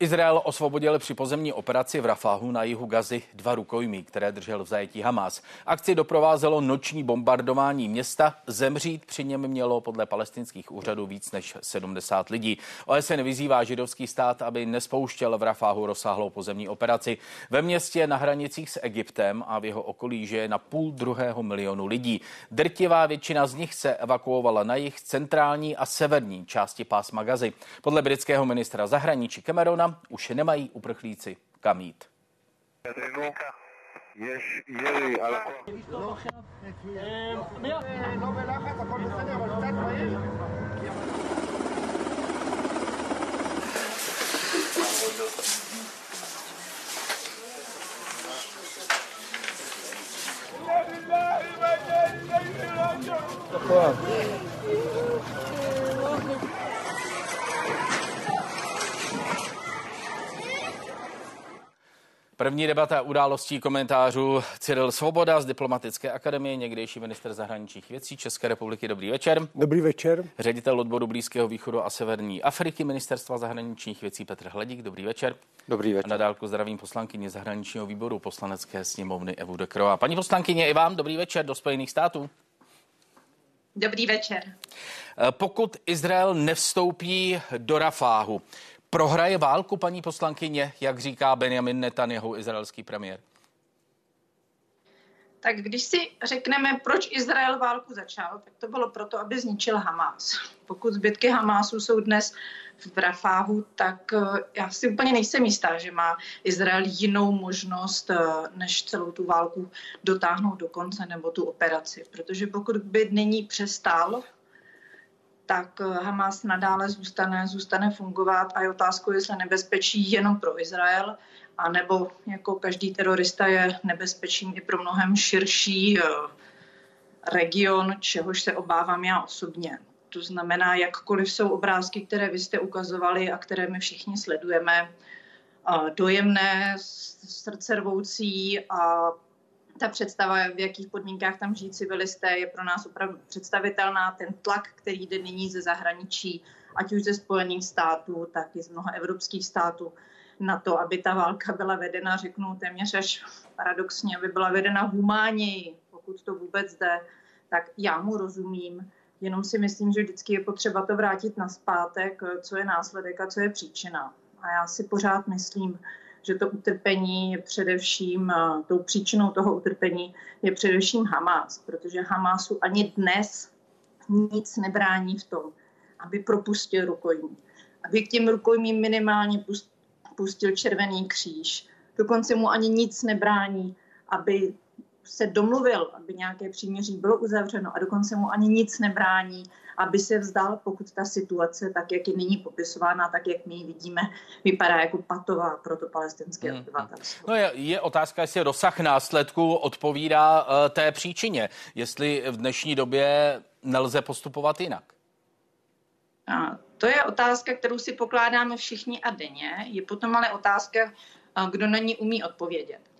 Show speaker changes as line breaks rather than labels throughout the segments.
Izrael osvobodil při pozemní operaci v Rafahu na jihu Gazy dva rukojmí, které držel v zajetí Hamas. Akci doprovázelo noční bombardování města. Zemřít při něm mělo podle palestinských úřadů víc než 70 lidí. OSN vyzývá židovský stát, aby nespouštěl v Rafahu rozsáhlou pozemní operaci. Ve městě na hranicích s Egyptem a v jeho okolí žije na půl druhého milionu lidí. Drtivá většina z nich se evakuovala na jih centrální a severní části pásma Gazy. Podle britského ministra zahraničí Camerona už nemají uprchlíci kam jít. První debata událostí komentářů Cyril Svoboda z Diplomatické akademie, někdejší minister zahraničních věcí České republiky. Dobrý večer.
Dobrý večer.
Ředitel odboru Blízkého východu a Severní Afriky Ministerstva zahraničních věcí Petr Hledík. Dobrý večer.
Dobrý večer.
A na dálku zdravím poslankyně zahraničního výboru poslanecké sněmovny Evu Dekro. paní poslankyně, i vám dobrý večer do Spojených států.
Dobrý večer.
Pokud Izrael nevstoupí do Rafáhu, prohraje válku, paní poslankyně, jak říká Benjamin Netanyahu, izraelský premiér?
Tak když si řekneme, proč Izrael válku začal, tak to bylo proto, aby zničil Hamás. Pokud zbytky Hamásu jsou dnes v Rafáhu, tak eh, já si úplně nejsem jistá, že má Izrael jinou možnost, eh, než celou tu válku dotáhnout do konce nebo tu operaci. Protože pokud by není přestál, tak eh, Hamas nadále zůstane, zůstane fungovat a je otázkou, jestli nebezpečí jenom pro Izrael, anebo jako každý terorista je nebezpečím i pro mnohem širší eh, region, čehož se obávám já osobně. To znamená, jakkoliv jsou obrázky, které vy jste ukazovali a které my všichni sledujeme, eh, dojemné, srdcervoucí a ta představa, v jakých podmínkách tam žijí civilisté, je pro nás opravdu představitelná. Ten tlak, který jde nyní ze zahraničí, ať už ze Spojených států, tak i z mnoha evropských států, na to, aby ta válka byla vedena, řeknu téměř až paradoxně, aby byla vedena humáněji, pokud to vůbec jde, tak já mu rozumím. Jenom si myslím, že vždycky je potřeba to vrátit na zpátek, co je následek a co je příčina. A já si pořád myslím, že to utrpení je především, tou příčinou toho utrpení je především Hamas, protože Hamasu ani dnes nic nebrání v tom, aby propustil rukojmí. Aby k těm rukojmím minimálně pustil Červený kříž. Dokonce mu ani nic nebrání, aby se domluvil, aby nějaké příměří bylo uzavřeno a dokonce mu ani nic nebrání, aby se vzdal, pokud ta situace, tak jak je nyní popisována, tak jak my ji vidíme, vypadá jako patová pro to palestinské hmm. obyvatelstvo.
No je, je otázka, jestli rozsah následku odpovídá uh, té příčině, jestli v dnešní době nelze postupovat jinak.
A to je otázka, kterou si pokládáme všichni a denně. Je potom ale otázka, eh, kdo na ní umí odpovědět.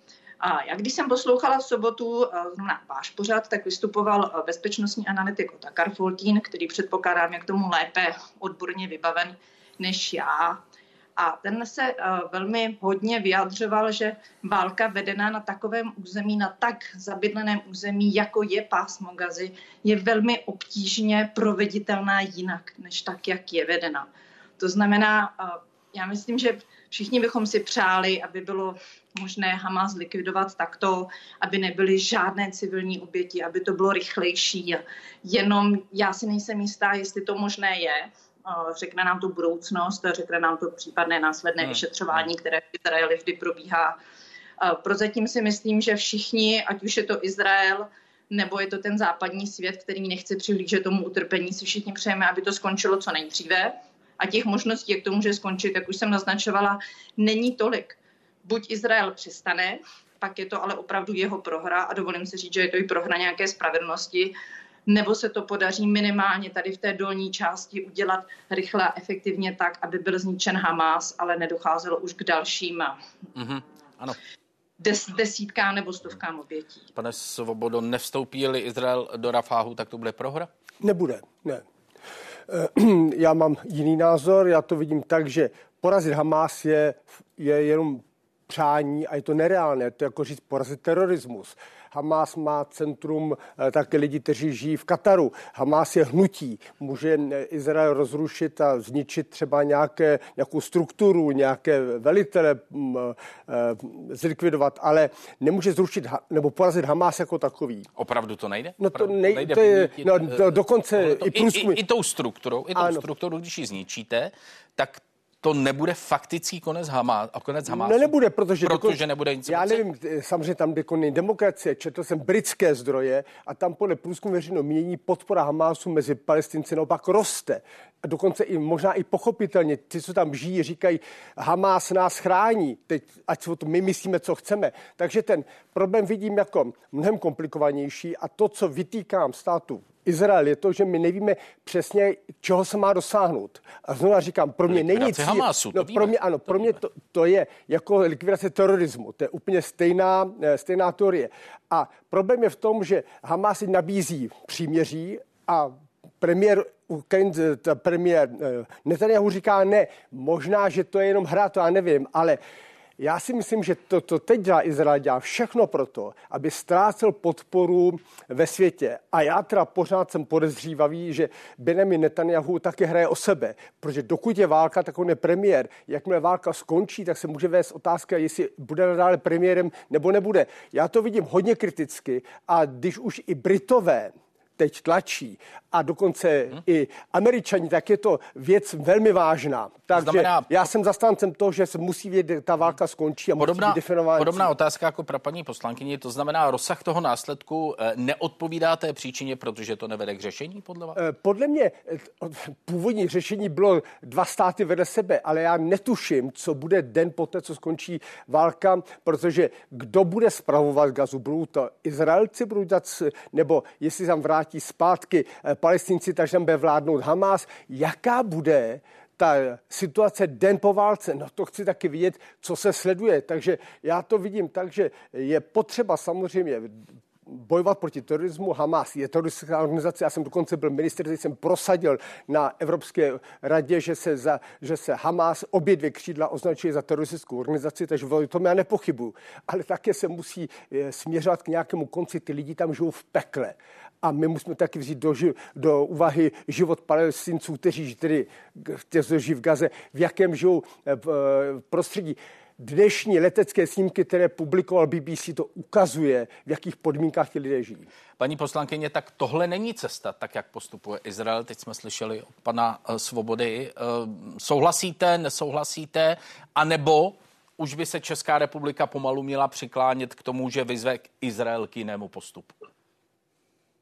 A já když jsem poslouchala v sobotu eh, zrovna váš pořad, tak vystupoval eh, bezpečnostní analytik Otakar Foltín, který předpokládám je k tomu lépe odborně vybaven než já. A ten se uh, velmi hodně vyjadřoval, že válka vedená na takovém území, na tak zabydleném území, jako je pásmo Gazy, je velmi obtížně proveditelná jinak, než tak, jak je vedena. To znamená, já myslím, že všichni bychom si přáli, aby bylo možné Hamas likvidovat takto, aby nebyly žádné civilní oběti, aby to bylo rychlejší. Jenom já si nejsem jistá, jestli to možné je. Řekne nám to budoucnost, řekne nám to případné následné hmm. vyšetřování, které v Izraeli vždy probíhá. Prozatím si myslím, že všichni, ať už je to Izrael, nebo je to ten západní svět, který nechce přihlížet tomu utrpení, si všichni přejeme, aby to skončilo co nejdříve. A těch možností, jak to může skončit, jak už jsem naznačovala, není tolik buď Izrael přestane, pak je to ale opravdu jeho prohra a dovolím si říct, že je to i prohra nějaké spravedlnosti, nebo se to podaří minimálně tady v té dolní části udělat rychle a efektivně tak, aby byl zničen Hamas, ale nedocházelo už k dalším mm-hmm. ano. Des, desítkám nebo stovkám obětí.
Pane Svobodo, nevstoupí-li Izrael do Rafáhu, tak to bude prohra?
Nebude, ne. já mám jiný názor, já to vidím tak, že porazit Hamas je, je jenom přání a je to nereálné. To je jako říct porazit terorismus. Hamas má centrum eh, také lidi, kteří žijí v Kataru. Hamas je hnutí. Může eh, Izrael rozrušit a zničit třeba nějaké, nějakou strukturu, nějaké velitele mm, eh, zlikvidovat, ale nemůže zrušit nebo porazit Hamas jako takový.
Opravdu to nejde?
No to, nej, nejde to je, no, do, dokonce
to, i průzkumy. I, i, I tou strukturou, i tou ano. strukturou, když ji zničíte, tak to nebude faktický konec, Hama, konec Hamásu?
No nebude, protože...
Protože dokon, nebude nic
Já nevím, samozřejmě tam dekoní demokracie, četl jsem britské zdroje a tam podle průzkumu veřejno mění podpora Hamásu mezi palestinci naopak roste. A dokonce i možná i pochopitelně, ty, co tam žijí, říkají, Hamás nás chrání, teď ať si to my myslíme, co chceme. Takže ten problém vidím jako mnohem komplikovanější a to, co vytýkám státu Izrael je to, že my nevíme přesně, čeho se má dosáhnout. A znovu říkám, pro mě není
cíl... Hamasu,
no, pro mě, ano, pro mě to, to, je jako likvidace terorismu. To je úplně stejná, eh, stejná teorie. A problém je v tom, že Hamas nabízí příměří a premiér premiér eh, Netanyahu říká ne, možná, že to je jenom hra, to já nevím, ale já si myslím, že to, to teď dělá Izrael, dělá všechno pro to, aby ztrácel podporu ve světě. A já teda pořád jsem podezřívavý, že Benjamin Netanyahu také hraje o sebe, protože dokud je válka, tak on je premiér. Jakmile válka skončí, tak se může vést otázka, jestli bude nadále premiérem nebo nebude. Já to vidím hodně kriticky a když už i Britové teď tlačí a dokonce hmm. i američani, tak je to věc velmi vážná. Takže znamená, já jsem zastáncem toho, že se musí vědět, ta válka skončí a podobná, musí být definován.
Podobná otázka jako pro paní poslankyni, to znamená rozsah toho následku eh, neodpovídá té příčině, protože to nevede k řešení podle vás? Eh,
podle mě eh, původní řešení bylo dva státy vedle sebe, ale já netuším, co bude den poté, co skončí válka, protože kdo bude spravovat gazu? Budou to Izraelci, budou dát, nebo jestli tam vrátí zpátky palestinci, takže tam bude vládnout Hamas. Jaká bude ta situace den po válce, no to chci taky vidět, co se sleduje. Takže já to vidím tak, že je potřeba samozřejmě bojovat proti terorismu. Hamas je teroristická organizace. Já jsem dokonce byl minister, který jsem prosadil na Evropské radě, že se, za, že se Hamas obě dvě křídla označuje za teroristickou organizaci, takže o tom já nepochybuju. Ale také se musí eh, směřovat k nějakému konci. Ty lidi tam žijou v pekle a my musíme taky vzít do, do úvahy život palestinců, kteří, tedy, žijí v Gaze, v jakém žijou eh, v, eh, prostředí. Dnešní letecké snímky, které publikoval BBC, to ukazuje, v jakých podmínkách ti lidé žijí.
Paní poslankyně, tak tohle není cesta, tak jak postupuje Izrael. Teď jsme slyšeli od pana eh, Svobody. Souhlasíte, nesouhlasíte, anebo už by se Česká republika pomalu měla přiklánět k tomu, že vyzve k Izrael k jinému postupu?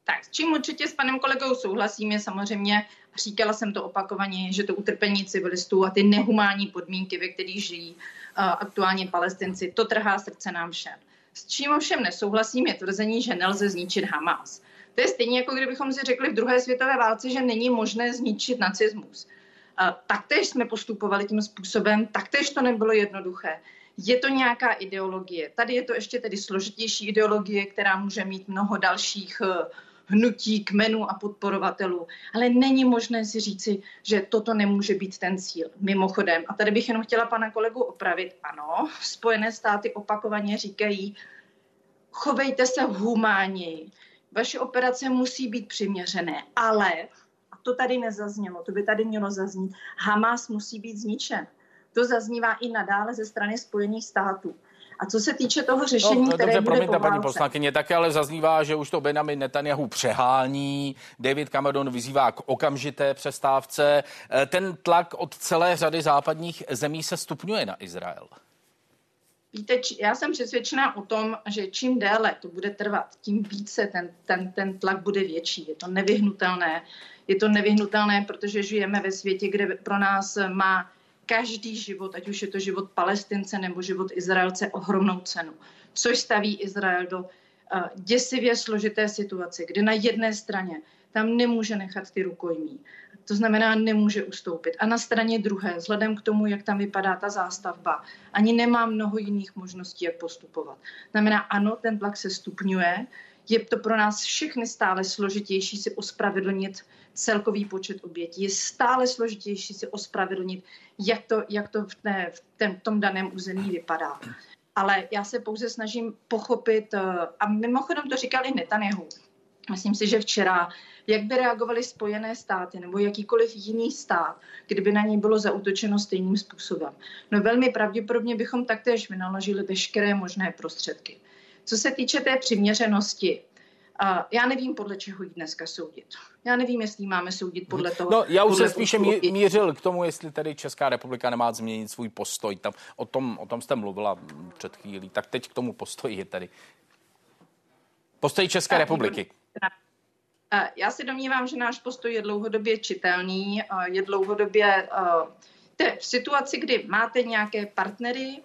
Tak s čím určitě s panem kolegou souhlasím je samozřejmě, říkala jsem to opakovaně, že to utrpení civilistů a ty nehumánní podmínky, ve kterých žijí uh, aktuálně palestinci, to trhá srdce nám všem. S čím ovšem nesouhlasím je tvrzení, že nelze zničit Hamas. To je stejně jako kdybychom si řekli v druhé světové válce, že není možné zničit nacismus. Uh, taktéž jsme postupovali tím způsobem, taktéž to nebylo jednoduché. Je to nějaká ideologie. Tady je to ještě tedy složitější ideologie, která může mít mnoho dalších uh, hnutí, kmenů a podporovatelů. Ale není možné si říci, že toto nemůže být ten cíl. Mimochodem, a tady bych jenom chtěla pana kolegu opravit, ano, Spojené státy opakovaně říkají, chovejte se humánněji, vaše operace musí být přiměřené, ale, a to tady nezaznělo, to by tady mělo zaznít, Hamas musí být zničen. To zaznívá i nadále ze strany Spojených států. A co se týče toho řešení, no, které dobře, bude promiňte,
paní poslankyně, také ale zaznívá, že už to Benjamin Netanyahu přehání, David Cameron vyzývá k okamžité přestávce. Eh, ten tlak od celé řady západních zemí se stupňuje na Izrael.
Víte, já jsem přesvědčená o tom, že čím déle to bude trvat, tím více ten, ten, ten tlak bude větší. Je to nevyhnutelné. Je to nevyhnutelné, protože žijeme ve světě, kde pro nás má každý život, ať už je to život Palestince nebo život Izraelce, ohromnou cenu. Což staví Izrael do uh, děsivě složité situace, kde na jedné straně tam nemůže nechat ty rukojmí. To znamená, nemůže ustoupit. A na straně druhé, vzhledem k tomu, jak tam vypadá ta zástavba, ani nemá mnoho jiných možností, jak postupovat. Znamená, ano, ten tlak se stupňuje, je to pro nás všechny stále složitější si ospravedlnit celkový počet obětí. Je stále složitější si ospravedlnit, jak to, jak to v, té, v tém, tom daném území vypadá. Ale já se pouze snažím pochopit, eh, a mimochodem to říkal i Netanyahu, Myslím si, že včera, jak by reagovaly Spojené státy nebo jakýkoliv jiný stát, kdyby na něj bylo zautočeno stejným způsobem. No velmi pravděpodobně bychom taktéž vynaložili veškeré možné prostředky. Co se týče té přiměřenosti, já nevím, podle čeho ji dneska soudit. Já nevím, jestli máme soudit podle toho.
No, já už jsem spíše mířil k tomu, jestli tedy Česká republika nemá změnit svůj postoj. Tam, o, tom, o tom jste mluvila před chvílí. Tak teď k tomu postoji je tady. Postoj České republiky.
Já si domnívám, že náš postoj je dlouhodobě čitelný, je dlouhodobě v situaci, kdy máte nějaké partnery,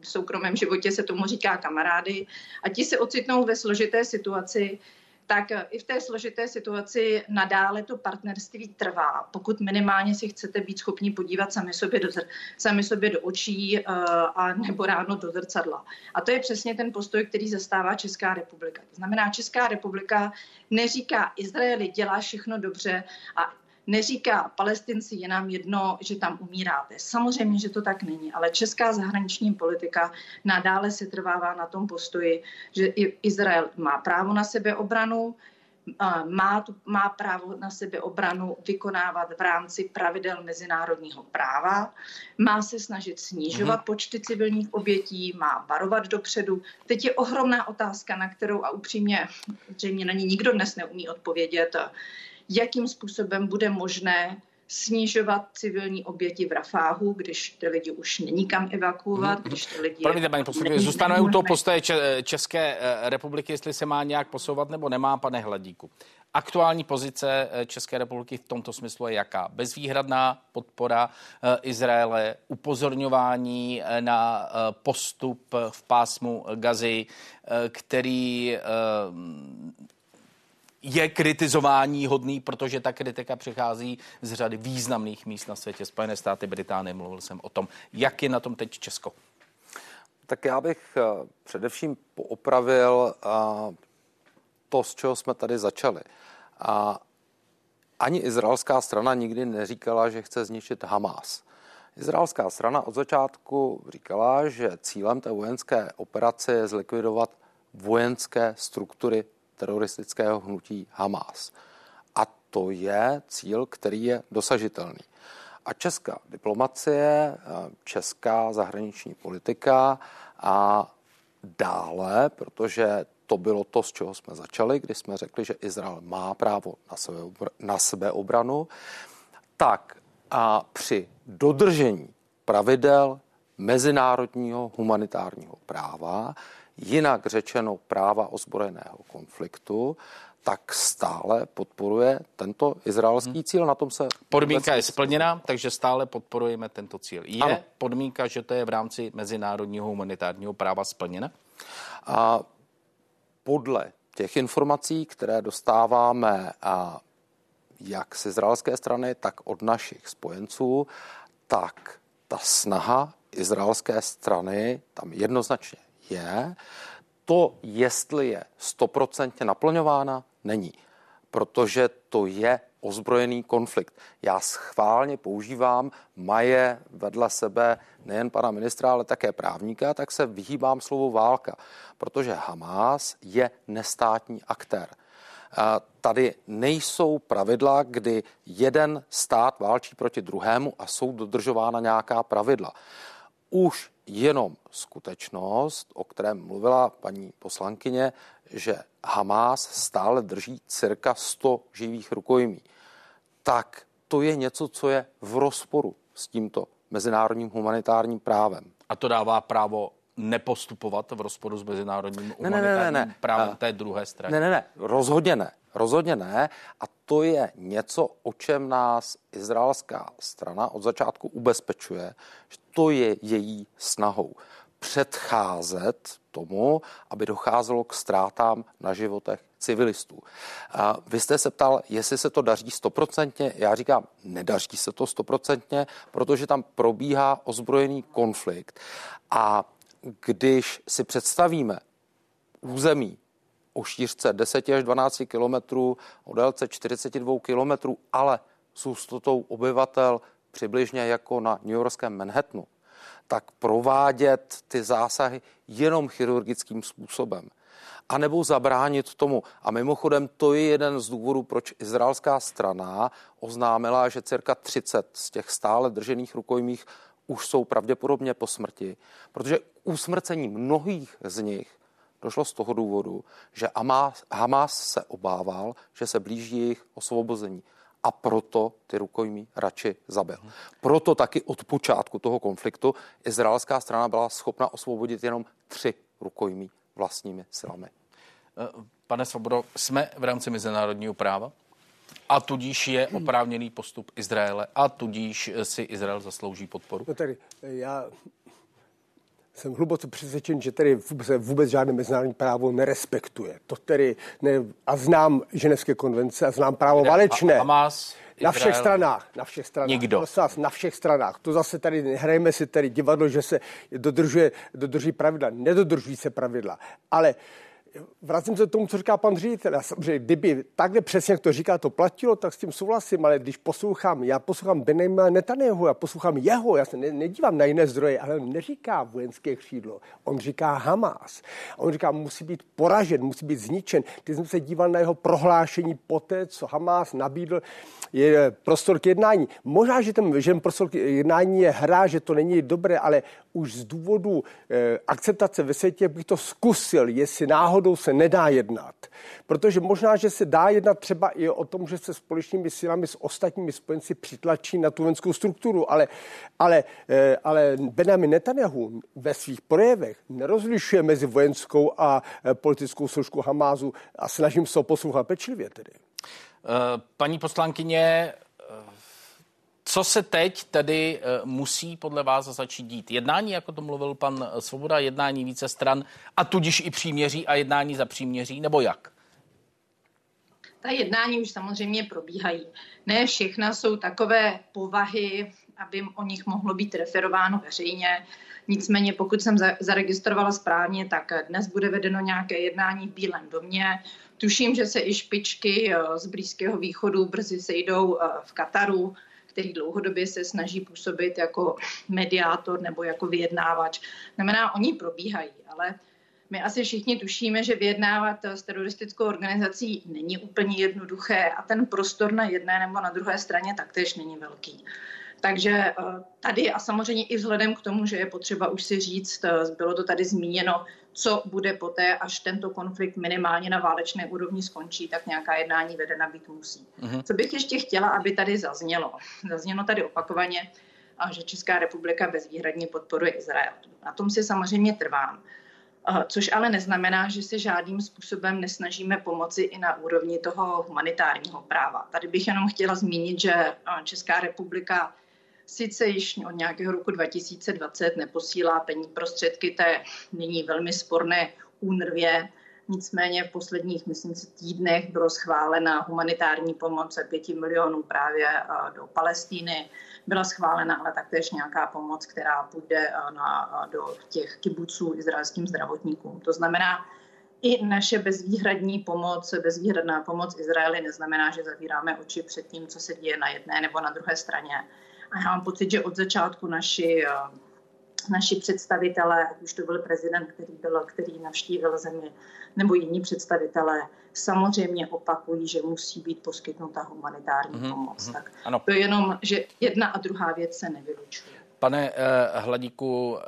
v soukromém životě se tomu říká kamarády, a ti se ocitnou ve složité situaci, tak i v té složité situaci nadále to partnerství trvá, pokud minimálně si chcete být schopni podívat sami sobě do, zr- sami sobě do očí uh, a nebo ráno do zrcadla. A to je přesně ten postoj, který zastává Česká republika. To znamená, Česká republika neříká Izraeli dělá všechno dobře a neříká palestinci, je nám jedno, že tam umíráte. Samozřejmě, že to tak není, ale česká zahraniční politika nadále se trvává na tom postoji, že Izrael má právo na sebeobranu, má, má právo na sebeobranu vykonávat v rámci pravidel mezinárodního práva, má se snažit snižovat mm-hmm. počty civilních obětí, má varovat dopředu. Teď je ohromná otázka, na kterou a upřímně, zřejmě na ní nikdo dnes neumí odpovědět, jakým způsobem bude možné snižovat civilní oběti v Rafáhu, když ty lidi už není kam evakuovat, mm-hmm. když ty lidi...
Promiňte, paní poslední, zůstaneme u toho postoje České eh, republiky, jestli se má nějak posouvat nebo nemá, pane Hladíku. Aktuální pozice eh, České republiky v tomto smyslu je jaká? Bezvýhradná podpora eh, Izraele, upozorňování na postup v pásmu Gazy, který je kritizování hodný, protože ta kritika přichází z řady významných míst na světě. Spojené státy, Británie, mluvil jsem o tom. Jak je na tom teď Česko?
Tak já bych eh, především poopravil eh, to, z čeho jsme tady začali. A ani izraelská strana nikdy neříkala, že chce zničit Hamás. Izraelská strana od začátku říkala, že cílem té vojenské operace je zlikvidovat vojenské struktury teroristického hnutí Hamas. A to je cíl, který je dosažitelný. A česká diplomacie, česká zahraniční politika a dále, protože to bylo to, z čeho jsme začali, kdy jsme řekli, že Izrael má právo na, sebe, na sebeobranu, tak a při dodržení pravidel mezinárodního humanitárního práva jinak řečeno práva ozbrojeného konfliktu, tak stále podporuje tento izraelský hmm. cíl. Na tom se
podmínka je splněna, takže stále podporujeme tento cíl. Je ano. podmínka, že to je v rámci mezinárodního humanitárního práva splněna?
A podle těch informací, které dostáváme a jak z izraelské strany, tak od našich spojenců, tak ta snaha izraelské strany tam jednoznačně je. To, jestli je stoprocentně naplňována, není, protože to je ozbrojený konflikt. Já schválně používám maje vedle sebe nejen pana ministra, ale také právníka, tak se vyhýbám slovu válka, protože Hamás je nestátní aktér. Tady nejsou pravidla, kdy jeden stát válčí proti druhému a jsou dodržována nějaká pravidla. Už jenom skutečnost, o kterém mluvila paní poslankyně, že Hamas stále drží cirka 100 živých rukojmí, tak to je něco, co je v rozporu s tímto mezinárodním humanitárním právem.
A to dává právo nepostupovat v rozporu s mezinárodním ne, humanitárním ne, ne, ne, právem té druhé strany?
Ne, ne, ne, rozhodně ne. Rozhodně ne. A to je něco, o čem nás izraelská strana od začátku ubezpečuje, že to je její snahou předcházet tomu, aby docházelo k ztrátám na životech civilistů. A vy jste se ptal, jestli se to daří stoprocentně. Já říkám, nedaří se to stoprocentně, protože tam probíhá ozbrojený konflikt. A když si představíme území o šířce 10 až 12 kilometrů, o délce 42 kilometrů, ale s hustotou obyvatel přibližně jako na New Yorkském Manhattanu, tak provádět ty zásahy jenom chirurgickým způsobem. A nebo zabránit tomu. A mimochodem to je jeden z důvodů, proč izraelská strana oznámila, že cirka 30 z těch stále držených rukojmích už jsou pravděpodobně po smrti, protože usmrcení mnohých z nich došlo z toho důvodu, že Hamas, Hamas se obával, že se blíží jejich osvobození a proto ty rukojmí radši zabil. Proto taky od počátku toho konfliktu izraelská strana byla schopna osvobodit jenom tři rukojmí vlastními silami.
Eh, pane Svobodo, jsme v rámci mezinárodního práva a tudíž je oprávněný postup Izraele a tudíž si Izrael zaslouží podporu?
No tady, já jsem hluboce přesvědčen, že tady se vůbec žádné mezinárodní právo nerespektuje. To tedy ne, a znám ženevské konvence a znám právo válečné.
Hamas,
na všech stranách, na všech stranách.
Nikdo.
Vás, na všech stranách. To zase tady nehrajeme si tady divadlo, že se dodržuje, dodrží pravidla. Nedodržují se pravidla. Ale vracím se k tomu, co říká pan ředitel. Samozřejmě, kdyby takhle přesně, jak to říká, to platilo, tak s tím souhlasím, ale když poslouchám, já poslouchám Benema Netanyahu, já poslouchám jeho, já se ne, nedívám na jiné zdroje, ale on neříká vojenské křídlo, on říká Hamas. On říká, musí být poražen, musí být zničen. Ty jsem se díval na jeho prohlášení poté, co Hamas nabídl je prostor k jednání. Možná, že ten, že ten prostor k jednání je hra, že to není dobré, ale už z důvodu eh, akceptace ve světě bych to zkusil, jestli náhodou se nedá jednat. Protože možná, že se dá jednat třeba i o tom, že se společnými silami s ostatními spojenci přitlačí na tu vojenskou strukturu, ale, ale, eh, ale Benjamin Netanyahu ve svých projevech nerozlišuje mezi vojenskou a eh, politickou složkou Hamázu a snažím se ho poslouchat pečlivě tedy.
Paní poslankyně, co se teď tedy eh, musí podle vás začít dít? Jednání, jako to mluvil pan Svoboda, jednání více stran a tudíž i příměří a jednání za příměří, nebo jak?
Ta jednání už samozřejmě probíhají. Ne všechna jsou takové povahy, aby o nich mohlo být referováno veřejně. Nicméně, pokud jsem zaregistrovala správně, tak dnes bude vedeno nějaké jednání v Bílém domě. Tuším, že se i špičky eh, z Blízkého východu brzy sejdou eh, v Kataru, který dlouhodobě se snaží působit jako mediátor nebo jako vyjednávač. Znamená, oni probíhají, ale my asi všichni tušíme, že vyjednávat s teroristickou organizací není úplně jednoduché a ten prostor na jedné nebo na druhé straně taktéž není velký. Takže eh, tady a samozřejmě i vzhledem k tomu, že je potřeba už si říct, bylo to tady zmíněno, co bude poté, až tento konflikt minimálně na válečné úrovni skončí, tak nějaká jednání vedena být musí. Uh-huh. Co bych ještě chtěla, aby tady zaznělo? Zaznělo tady opakovaně, že Česká republika bezvýhradně podporuje Izrael. Na tom si samozřejmě trvám. Což ale neznamená, že se žádným způsobem nesnažíme pomoci i na úrovni toho humanitárního práva. Tady bych jenom chtěla zmínit, že Česká republika sice již od nějakého roku 2020 neposílá peníze prostředky té nyní velmi sporné únrvě, Nicméně v posledních, myslím si, týdnech bylo schválena humanitární pomoc 5 milionů právě do Palestíny. Byla schválena ale taktéž nějaká pomoc, která půjde na, do těch kibuců izraelským zdravotníkům. To znamená, i naše bezvýhradní pomoc, bezvýhradná pomoc Izraeli neznamená, že zavíráme oči před tím, co se děje na jedné nebo na druhé straně. A já mám pocit, že od začátku naši, eh, naši představitelé, ať už to byl prezident, který, byl, který navštívil zemi, nebo jiní představitelé, samozřejmě opakují, že musí být poskytnuta humanitární mm-hmm. pomoc. Tak ano. to je jenom, že jedna a druhá věc se nevylučuje.
Pane eh, Hladíku, eh,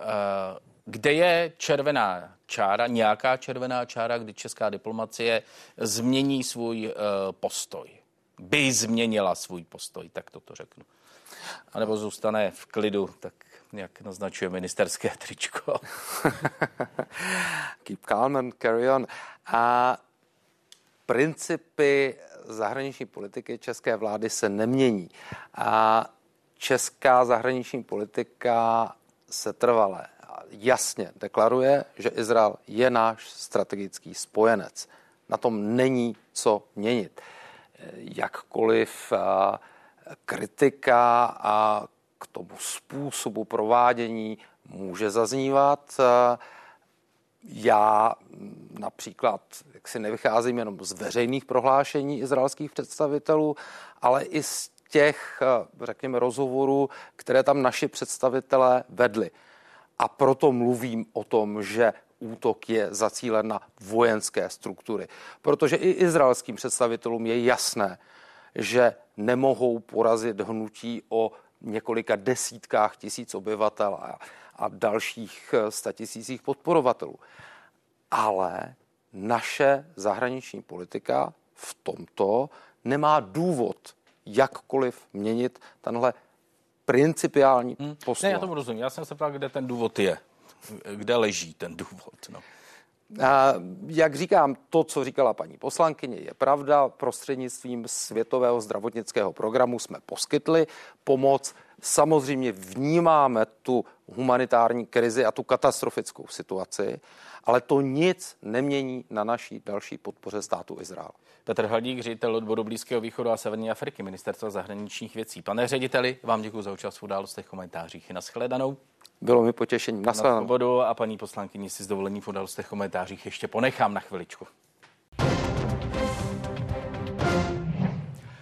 kde je červená čára, nějaká červená čára, kdy česká diplomacie změní svůj eh, postoj? By změnila svůj postoj, tak toto řeknu anebo zůstane v klidu, tak jak naznačuje ministerské tričko.
Keep calm and carry on. A principy zahraniční politiky české vlády se nemění. A česká zahraniční politika se trvale jasně deklaruje, že Izrael je náš strategický spojenec. Na tom není co měnit. Jakkoliv kritika a k tomu způsobu provádění může zaznívat. Já například jak si nevycházím jenom z veřejných prohlášení izraelských představitelů, ale i z těch, eh, řekněme, rozhovorů, které tam naši představitelé vedli. A proto mluvím o tom, že útok je zacílen na vojenské struktury. Protože i izraelským představitelům je jasné, že nemohou porazit hnutí o několika desítkách tisíc obyvatel a, a dalších eh, statisících podporovatelů. Ale naše zahraniční politika v tomto nemá důvod jakkoliv měnit tenhle principiální hmm.
Ne, já tomu rozumím. Já jsem se ptal, kde ten důvod je. Kde leží ten důvod? No.
A jak říkám, to, co říkala paní poslankyně, je pravda. Prostřednictvím Světového zdravotnického programu jsme poskytli pomoc. Samozřejmě vnímáme tu humanitární krizi a tu katastrofickou situaci, ale to nic nemění na naší další podpoře státu Izrael.
Petr Hladík, ředitel odboru Blízkého východu a Severní Afriky, ministerstva zahraničních věcí. Pane řediteli, vám děkuji za účast v událostech, komentářích. Naschledanou.
Bylo mi potěšením.
Na svobodu a paní poslankyni si s dovolením v událostech komentářích ještě ponechám na chviličku.